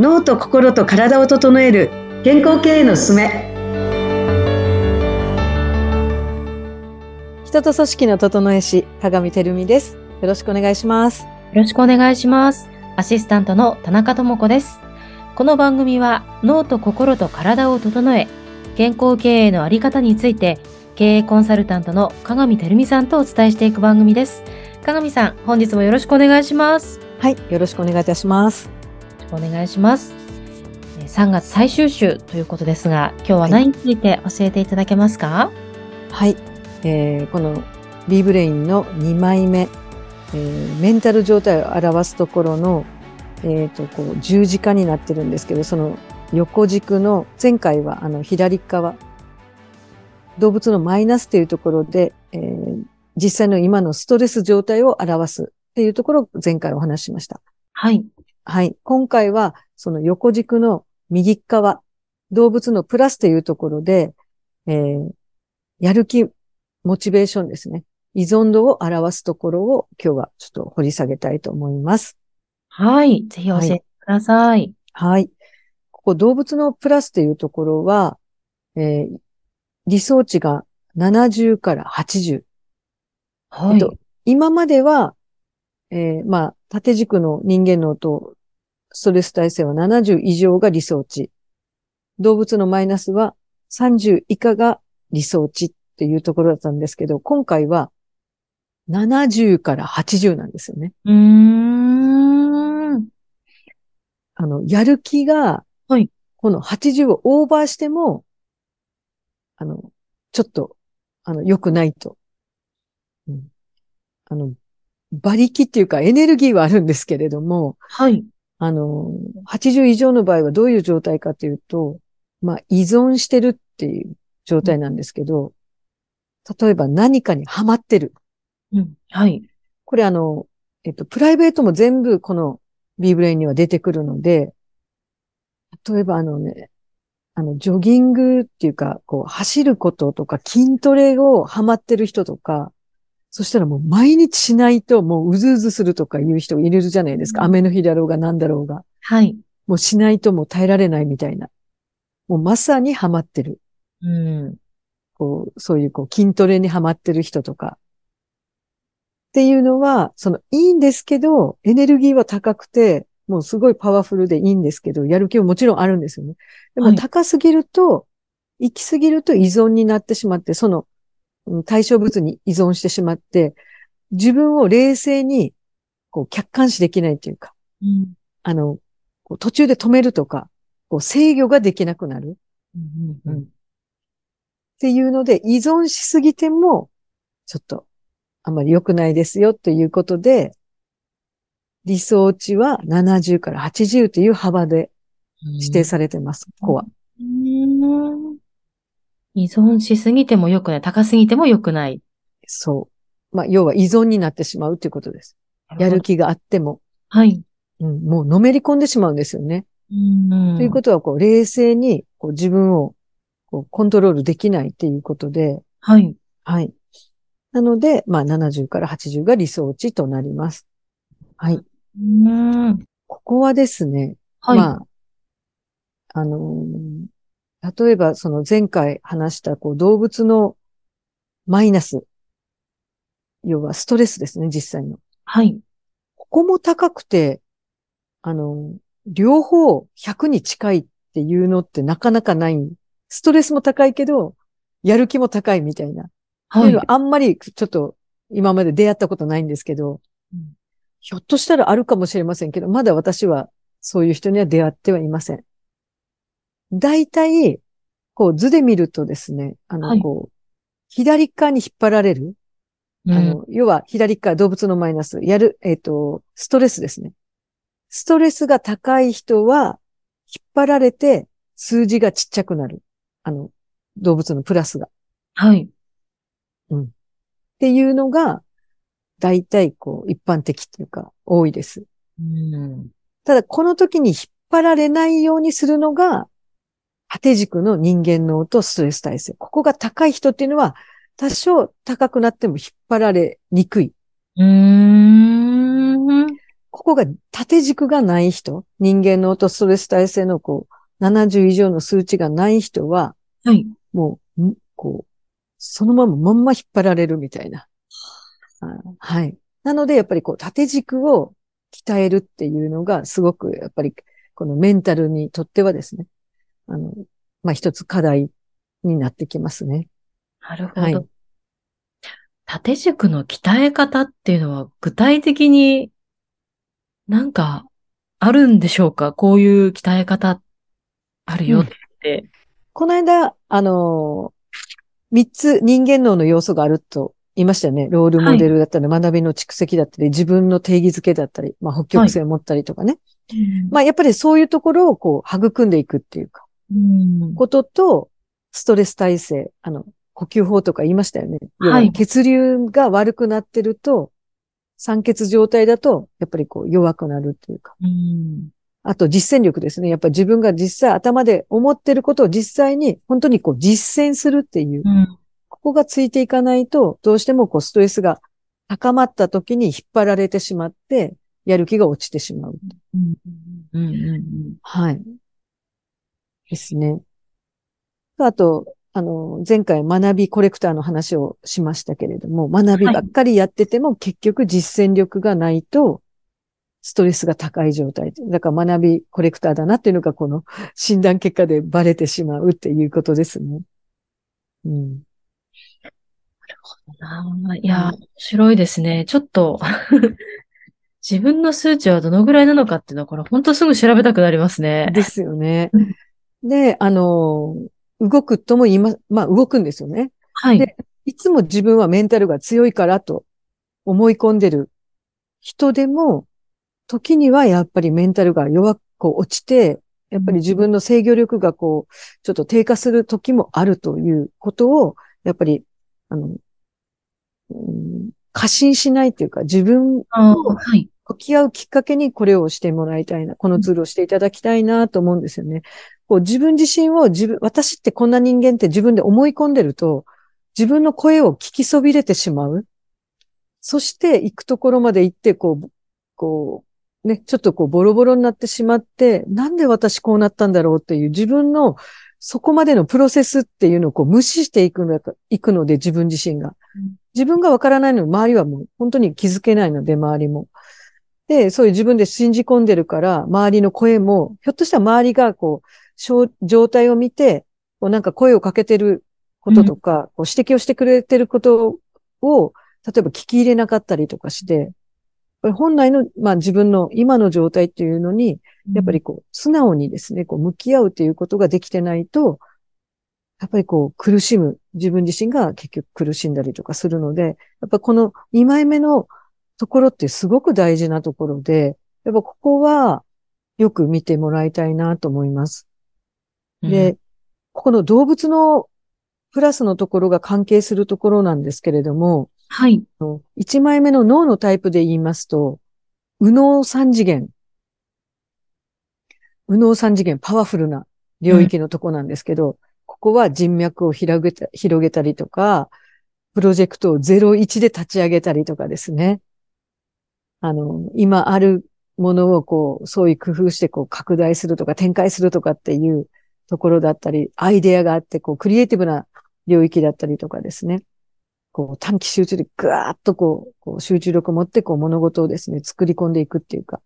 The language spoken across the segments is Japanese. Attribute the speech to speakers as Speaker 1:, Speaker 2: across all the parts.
Speaker 1: 脳と心と体を整える健康経営のすすめ
Speaker 2: 人と組織の整え師、鏡てるみです。よろしくお願いします。
Speaker 3: よろしくお願いします。アシスタントの田中智子です。この番組は脳と心と体を整え、健康経営のあり方について、経営コンサルタントの鏡てるみさんとお伝えしていく番組です。鏡さん、本日もよろしくお願いします。よ
Speaker 2: はい、よろしくお願いいたします。
Speaker 3: くお願いします。えー3月最終週ということですが、今日は何について教えていただけますか？
Speaker 2: はい、えーこの B ブレインの2枚目、えーメンタル状態を表すところの、えーとこう十字架になってるんですけど、その横軸の前回はあの左側、動物のマイナスというところで、えー実際の今のストレス状態を表すっていうところを前回お話ししました。
Speaker 3: はい。
Speaker 2: はい。今回は、その横軸の右側、動物のプラスというところで、えーやる気、モチベーションですね。依存度を表すところを今日はちょっと掘り下げたいと思います。
Speaker 3: はい。ぜひ教えてください。
Speaker 2: はい。ここ動物のプラスというところは、えー理想値が70から80。
Speaker 3: はい。
Speaker 2: えっと、今までは、えーまあ、縦軸の人間脳とストレス耐性は70以上が理想値。動物のマイナスは30以下が理想値っていうところだったんですけど、今回は70から80なんですよね。
Speaker 3: うーん。
Speaker 2: あの、やる気が、
Speaker 3: はい
Speaker 2: この80をオーバーしても、あの、ちょっと、あの、良くないと。うんあの、馬力っていうかエネルギーはあるんですけれども、
Speaker 3: はい。
Speaker 2: あの、80以上の場合はどういう状態かというと、まあ、依存してるっていう状態なんですけど、例えば何かにハマってる。
Speaker 3: うん。はい。
Speaker 2: これあの、えっと、プライベートも全部この B ブレインには出てくるので、例えばあのね、あの、ジョギングっていうか、こう、走ることとか筋トレをハマってる人とか、そしたらもう毎日しないともううずうずするとかいう人いるじゃないですか。
Speaker 3: うん
Speaker 2: 雨の日だろうが何だろうが。
Speaker 3: はい。
Speaker 2: もうしないともう耐えられないみたいな。もうまさにハマってる。
Speaker 3: うん。
Speaker 2: こう、そういうこう筋トレにハマってる人とか。っていうのは、そのいいんですけど、エネルギーは高くて、もうすごいパワフルでいいんですけど、やる気ももちろんあるんですよね。で
Speaker 3: はい
Speaker 2: も高すぎると、行きすぎると依存になってしまって、そのうん対象物に依存してしまって、自分を冷静にこう客観視できないというか、
Speaker 3: うん。
Speaker 2: あの、途中で止めるとか、こう制御ができなくなる。
Speaker 3: うん。うん。
Speaker 2: っていうので、依存しすぎても、ちょっと、あまり良くないですよということで、理想値は70から80という幅で指定されてます、ここは。
Speaker 3: うん依存しすぎても良くない。高すぎても良くない。
Speaker 2: そう。まあ、要は依存になってしまうということです。やる気があっても、
Speaker 3: はい。
Speaker 2: うん、もうのめり込んでしまうんですよね。
Speaker 3: うん。
Speaker 2: ということは、こう、冷静に、こう、自分を、こう、コントロールできないっていうことで、
Speaker 3: はい。
Speaker 2: はい。なので、まあ、70から80が理想値となります。はい。
Speaker 3: うん。
Speaker 2: ここはですね、
Speaker 3: はい。
Speaker 2: まあ、あのー例えばその前回話したこう動物のマイナス、要はストレスですね、実際の。
Speaker 3: はい。
Speaker 2: ここも高くて、あのー両方100に近いっていうのってなかなかない。ストレスも高いけど、やる気も高いみたいな。
Speaker 3: はい。
Speaker 2: あんまりちょっと今まで出会ったことないんですけど、
Speaker 3: うん
Speaker 2: ひょっとしたらあるかもしれませんけど、まだ私はそういう人には出会ってはいません。大体、こう図で見るとですね、あの、
Speaker 3: はい
Speaker 2: こう、左側に引っ張られる。
Speaker 3: うん
Speaker 2: あの、要は左側動物のマイナス、やる、えっ、と、ストレスですね。ストレスが高い人は、引っ張られて数字がちっちゃくなる。あの、動物のプラスが。
Speaker 3: はい。
Speaker 2: っていうのが、大体こう、一般的というか、多いです。
Speaker 3: うん。
Speaker 2: ただ、この時に引っ張られないようにするのが、縦軸の人間脳とストレス耐性。ここが高い人っていうのは、多少高くなっても引っ張られにくい。
Speaker 3: うーん。
Speaker 2: ここが縦軸がない人、人間のオートストレス耐性のこう、70以上の数値がない人は、
Speaker 3: はい。
Speaker 2: もう、んこう、そのまままんま引っ張られるみたいな。あはい。なので、やっぱりこう、縦軸を鍛えるっていうのが、すごく、やっぱり、このメンタルにとってはですね、あの、まあ、一つ課題になってきますね。
Speaker 3: なるほど。
Speaker 2: はい
Speaker 3: 縦軸の鍛え方っていうのは具体的になんかあるんでしょうか？こういう鍛え方あるよって。
Speaker 2: この間、あのー三つ人間脳の要素があると言いましたよね。ロールモデルだったり、学びの蓄積だったり、自分の定義づけだったり、まあ、北極星を持ったりとかね。まあ、やっぱりそういうところをこう、育んでいくっていうか、
Speaker 3: うん
Speaker 2: ことと、ストレス耐性、あの、呼吸法とか言いましたよね。要
Speaker 3: はい
Speaker 2: 血流が悪くなってると、酸欠状態だと、やっぱりこう、弱くなるっていうか。
Speaker 3: うん
Speaker 2: あと実践力ですね。やっぱり自分が実際頭で思ってることを実際に本当にこう実践するっていう、
Speaker 3: うん
Speaker 2: ここがついていかないと、どうしてもこうストレスが高まった時に引っ張られてしまって、やる気が落ちてしまう。
Speaker 3: うんうんうん
Speaker 2: はい。ですね。あと、あの、前回学びコレクターの話をしましたけれども、学びばっかりやってても結局実践力がないと、ストレスが高い状態。だから学びコレクターだなっていうのがこの診断結果でバレてしまうっていうことですね。うん。
Speaker 3: あーいやー、面白いですね。ちょっと、自分の数値はどのぐらいなのかっていうのは、これ本当すぐ調べたくなりますね。
Speaker 2: ですよね
Speaker 3: うん。
Speaker 2: で、あの、動くとも言いま、まあ動くんですよね。
Speaker 3: はい。
Speaker 2: でいつも自分はメンタルが強いからと思い込んでる人でも、時にはやっぱりメンタルが弱く落ちて、やっぱり自分の制御力がこう、ちょっと低下する時もあるということを、やっぱり、あの、うん過信しないっていうか、自分
Speaker 3: あーはい。
Speaker 2: 向き合うきっかけにこれをしてもらいたいな、このツールをしていただきたいなと思うんですよね。こう自分自身を自分、私ってこんな人間って自分で思い込んでると、自分の声を聞きそびれてしまう。そして行くところまで行って、こう、こう、ね、ちょっとこうボロボロになってしまって、なんで私こうなったんだろうっていう自分のそこまでのプロセスっていうのをこう無視していくのだいくので、自分自身が
Speaker 3: うん。
Speaker 2: 自分がわからないのに周りはもう本当に気づけないので、周りも。で、そういう自分で信じ込んでるから、周りの声も、ひょっとしたら周りがこう、状態を見て、こうなんか声をかけてることとか、こう指摘をしてくれてることを、例えば聞き入れなかったりとかして、本来の、まあ自分の今の状態っていうのに、やっぱりこう、素直にですね、こう、向き合うっていうことができてないと、やっぱりこう、苦しむ、自分自身が結局苦しんだりとかするので、やっぱこの2枚目のところってすごく大事なところで、やっぱここはよく見てもらいたいなと思います。で、ここの動物のプラスのところが関係するところなんですけれども、
Speaker 3: はい。
Speaker 2: 1枚目の脳のタイプで言いますと、右脳三次元。右脳三次元、パワフルな領域のとこなんですけど、ここは人脈を広げた広げたりとか、プロジェクトを01で立ち上げたりとかですね。あの、今あるものをこう、そういう工夫してこう拡大するとか展開するとかっていうところだったり、アイデアがあって、こう、クリエイティブな領域だったりとかですね。こう短期集中でぐわーっとこう、こう集中力を持ってこう物事をですね、作り込んでいくっていうか、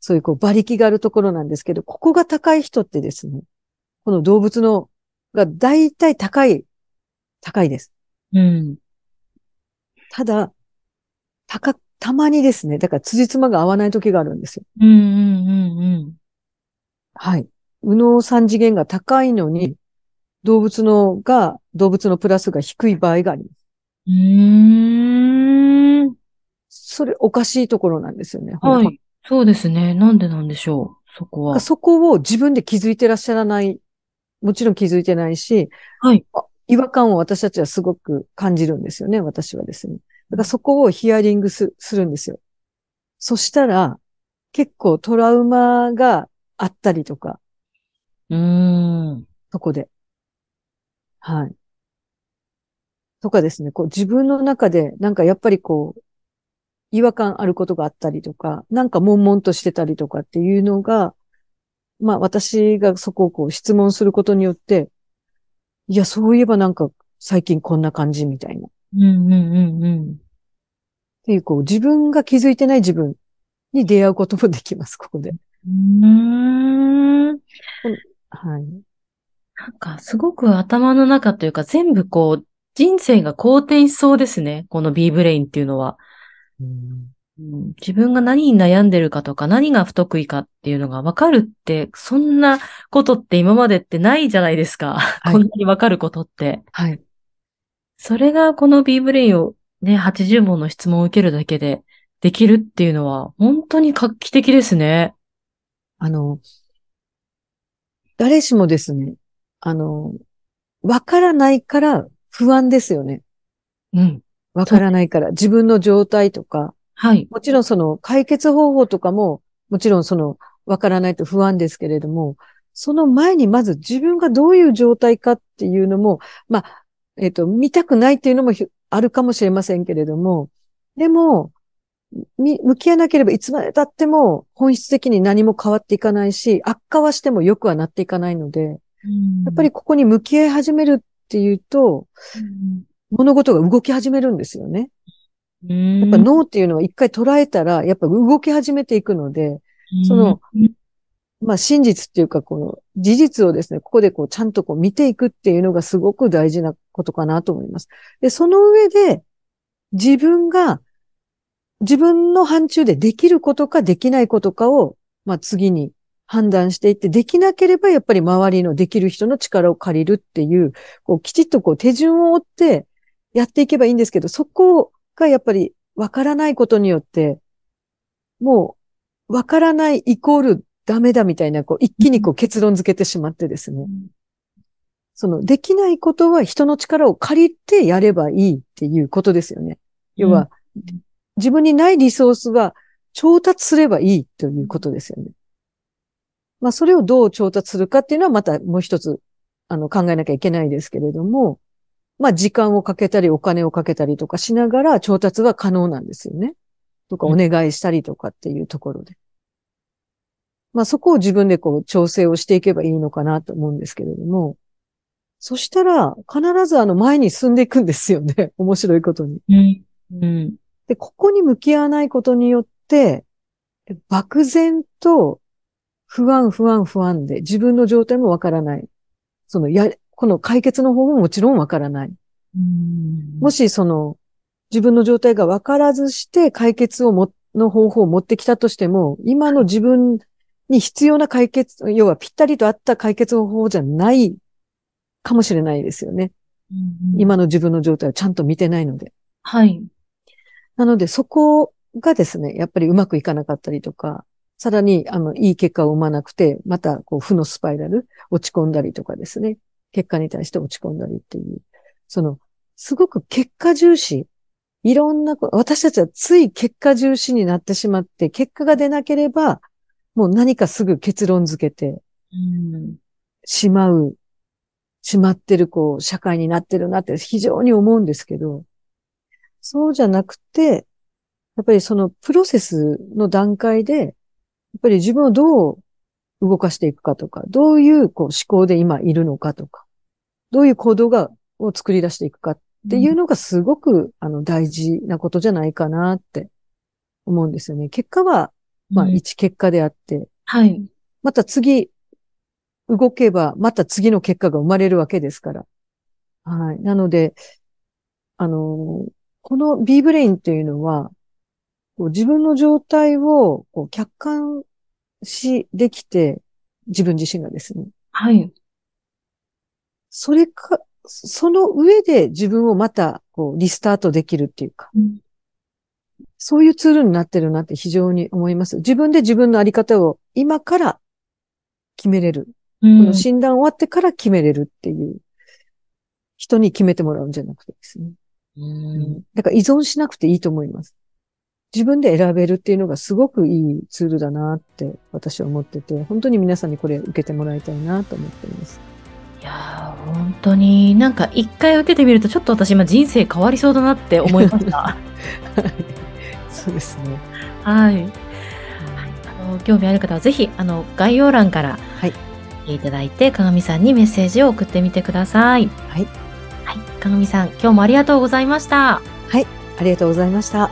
Speaker 2: そういうこう馬力があるところなんですけど、ここが高い人ってですね、この動物のが大体高い、高いです。
Speaker 3: うん。
Speaker 2: ただ、高、たまにですね、だから辻褄が合わない時があるんですよ。
Speaker 3: うんうんうん
Speaker 2: はい。右脳三次元が高いのに、動物のが、動物のプラスが低い場合があります。
Speaker 3: うん。うーん。
Speaker 2: それおかしいところなんですよね。
Speaker 3: はい。そうですね。なんでなんでしょう。そこは。
Speaker 2: そこを自分で気づいてらっしゃらない。もちろん気づいてないし、
Speaker 3: はい
Speaker 2: あ違和感を私たちはすごく感じるんですよね、私はですね。だからそこをヒアリングすするんですよ。そしたら、結構トラウマがあったりとか、
Speaker 3: うーん。
Speaker 2: そこで。はい。とかですね、こう自分の中で、なんかやっぱりこう、違和感あることがあったりとか、なんか悶々としてたりとかっていうのが、まあ私がそこをこう質問することによって、いや、そういえばなんか最近こんな感じみたいな。っ
Speaker 3: うんうんうんうん。
Speaker 2: ていうこう自分が気づいてない自分に出会うこともできます、ここで。
Speaker 3: うーん。
Speaker 2: はい。
Speaker 3: なんか、すごく頭の中というか、全部こう、人生が好転しそうですね。この B ブレインっていうのは。うん自分が何に悩んでるかとか、何が不得意かっていうのが分かるって、そんなことって今までってないじゃないですか。
Speaker 2: い
Speaker 3: こんなに分かることって。
Speaker 2: はい。
Speaker 3: それがこの B ブレインをね、80問の質問を受けるだけでできるっていうのは、本当に画期的ですね。
Speaker 2: あの、誰しもですね、あの、わからないから不安ですよね。
Speaker 3: うん。
Speaker 2: わからないから。自分の状態とか、
Speaker 3: はい。
Speaker 2: もちろんその解決方法とかも、もちろんそのわからないと不安ですけれども、その前にまず自分がどういう状態かっていうのも、まあ、えっ、と、見たくないっていうのもひあるかもしれませんけれども、でも、み向き合わなければいつまで経っても本質的に何も変わっていかないし、悪化はしても良くはなっていかないので、やっぱりここに向き合い始めるっていうと、物事が動き始めるんですよね。
Speaker 3: や
Speaker 2: やっぱ脳っていうのは一回捉えたら、やっぱ動き始めていくので、その、まあ真実っていうか、この事実をですね、ここでこうちゃんとこう見ていくっていうのがすごく大事なことかなと思います。で、その上で自分が自分の範疇でできることかできないことかを、まあ次に判断していって、できなければやっぱり周りのできる人の力を借りるっていう、こうきちっとこう手順を追ってやっていけばいいんですけど、そこがやっぱりわからないことによって、もうわからないイコールダメだみたいな、こう一気にこう結論付けてしまってですね。そのできないことは人の力を借りてやればいいっていうことですよね。要は、自分にないリソースは調達すればいいということですよね。まあ、それをどう調達するかっていうのはまたもう一つ、あの、考えなきゃいけないですけれども、まあ、時間をかけたりお金をかけたりとかしながら調達は可能なんですよね。とか、お願いしたりとかっていうところで。まあ、そこを自分でこう調整をしていけばいいのかなと思うんですけれども、そしたら、必ずあの前に進んでいくんですよね。面白いことに。
Speaker 3: うん。うん。
Speaker 2: で、ここに向き合わないことによって、漠然と不安、不安、不安で自分の状態もわからない。そのや、この解決の方ももちろんわからない。もしその自分の状態がわからずして解決をも、の方法を持ってきたとしても、今の自分に必要な解決、要はぴったりと合った解決方法じゃないかもしれないですよね。今の自分の状態をちゃんと見てないので。
Speaker 3: はい。
Speaker 2: なので、そこがですね、やっぱりうまくいかなかったりとか、さらに、あの、いい結果を生まなくて、また、こう、負のスパイラル、落ち込んだりとかですね、結果に対して落ち込んだりっていう、その、すごく結果重視、いろんなこ、私たちはつい結果重視になってしまって、結果が出なければ、もう何かすぐ結論付けて。しまう、しまってる、こう、社会になってるなって非常に思うんですけど、そうじゃなくて、やっぱりそのプロセスの段階で、やっぱり自分をどう動かしていくかとか、どういうこう思考で今いるのかとか、どういう行動が、を作り出していくかっていうのがすごく、あの大事なことじゃないかなって思うんですよね。結果は、まあ
Speaker 3: うん
Speaker 2: 一結果であって、
Speaker 3: はい。
Speaker 2: また次、動けば、また次の結果が生まれるわけですから。はい。なので、あの、この B ブレインっていうのは、こう自分の状態をこう客観視できて、自分自身がですね。
Speaker 3: はい。
Speaker 2: それか、その上で自分をまたこうリスタートできるっていうか、
Speaker 3: うん
Speaker 2: そういうツールになってるなって非常に思います。自分で自分のあり方を今から決めれる。この診断終わってから決めれるっていう。人に決めてもらうんじゃなくてですね。
Speaker 3: うん
Speaker 2: だから依存しなくていいと思います。自分で選べるっていうのがすごくいいツールだなって私は思ってて、本当に皆さんにこれ受けてもらいたいなと思っています。
Speaker 3: いやー、本当になんか一回受けてみるとちょっと私今人生変わりそうだなって思いました。
Speaker 2: そうですね。
Speaker 3: はい。あの興味ある方はぜひあの概要欄から
Speaker 2: はい
Speaker 3: 見ていただいて、鏡さんにメッセージを送ってみてください。
Speaker 2: はい。
Speaker 3: はい。鏡さん、今日もありがとうございました。
Speaker 2: ありがとうございました。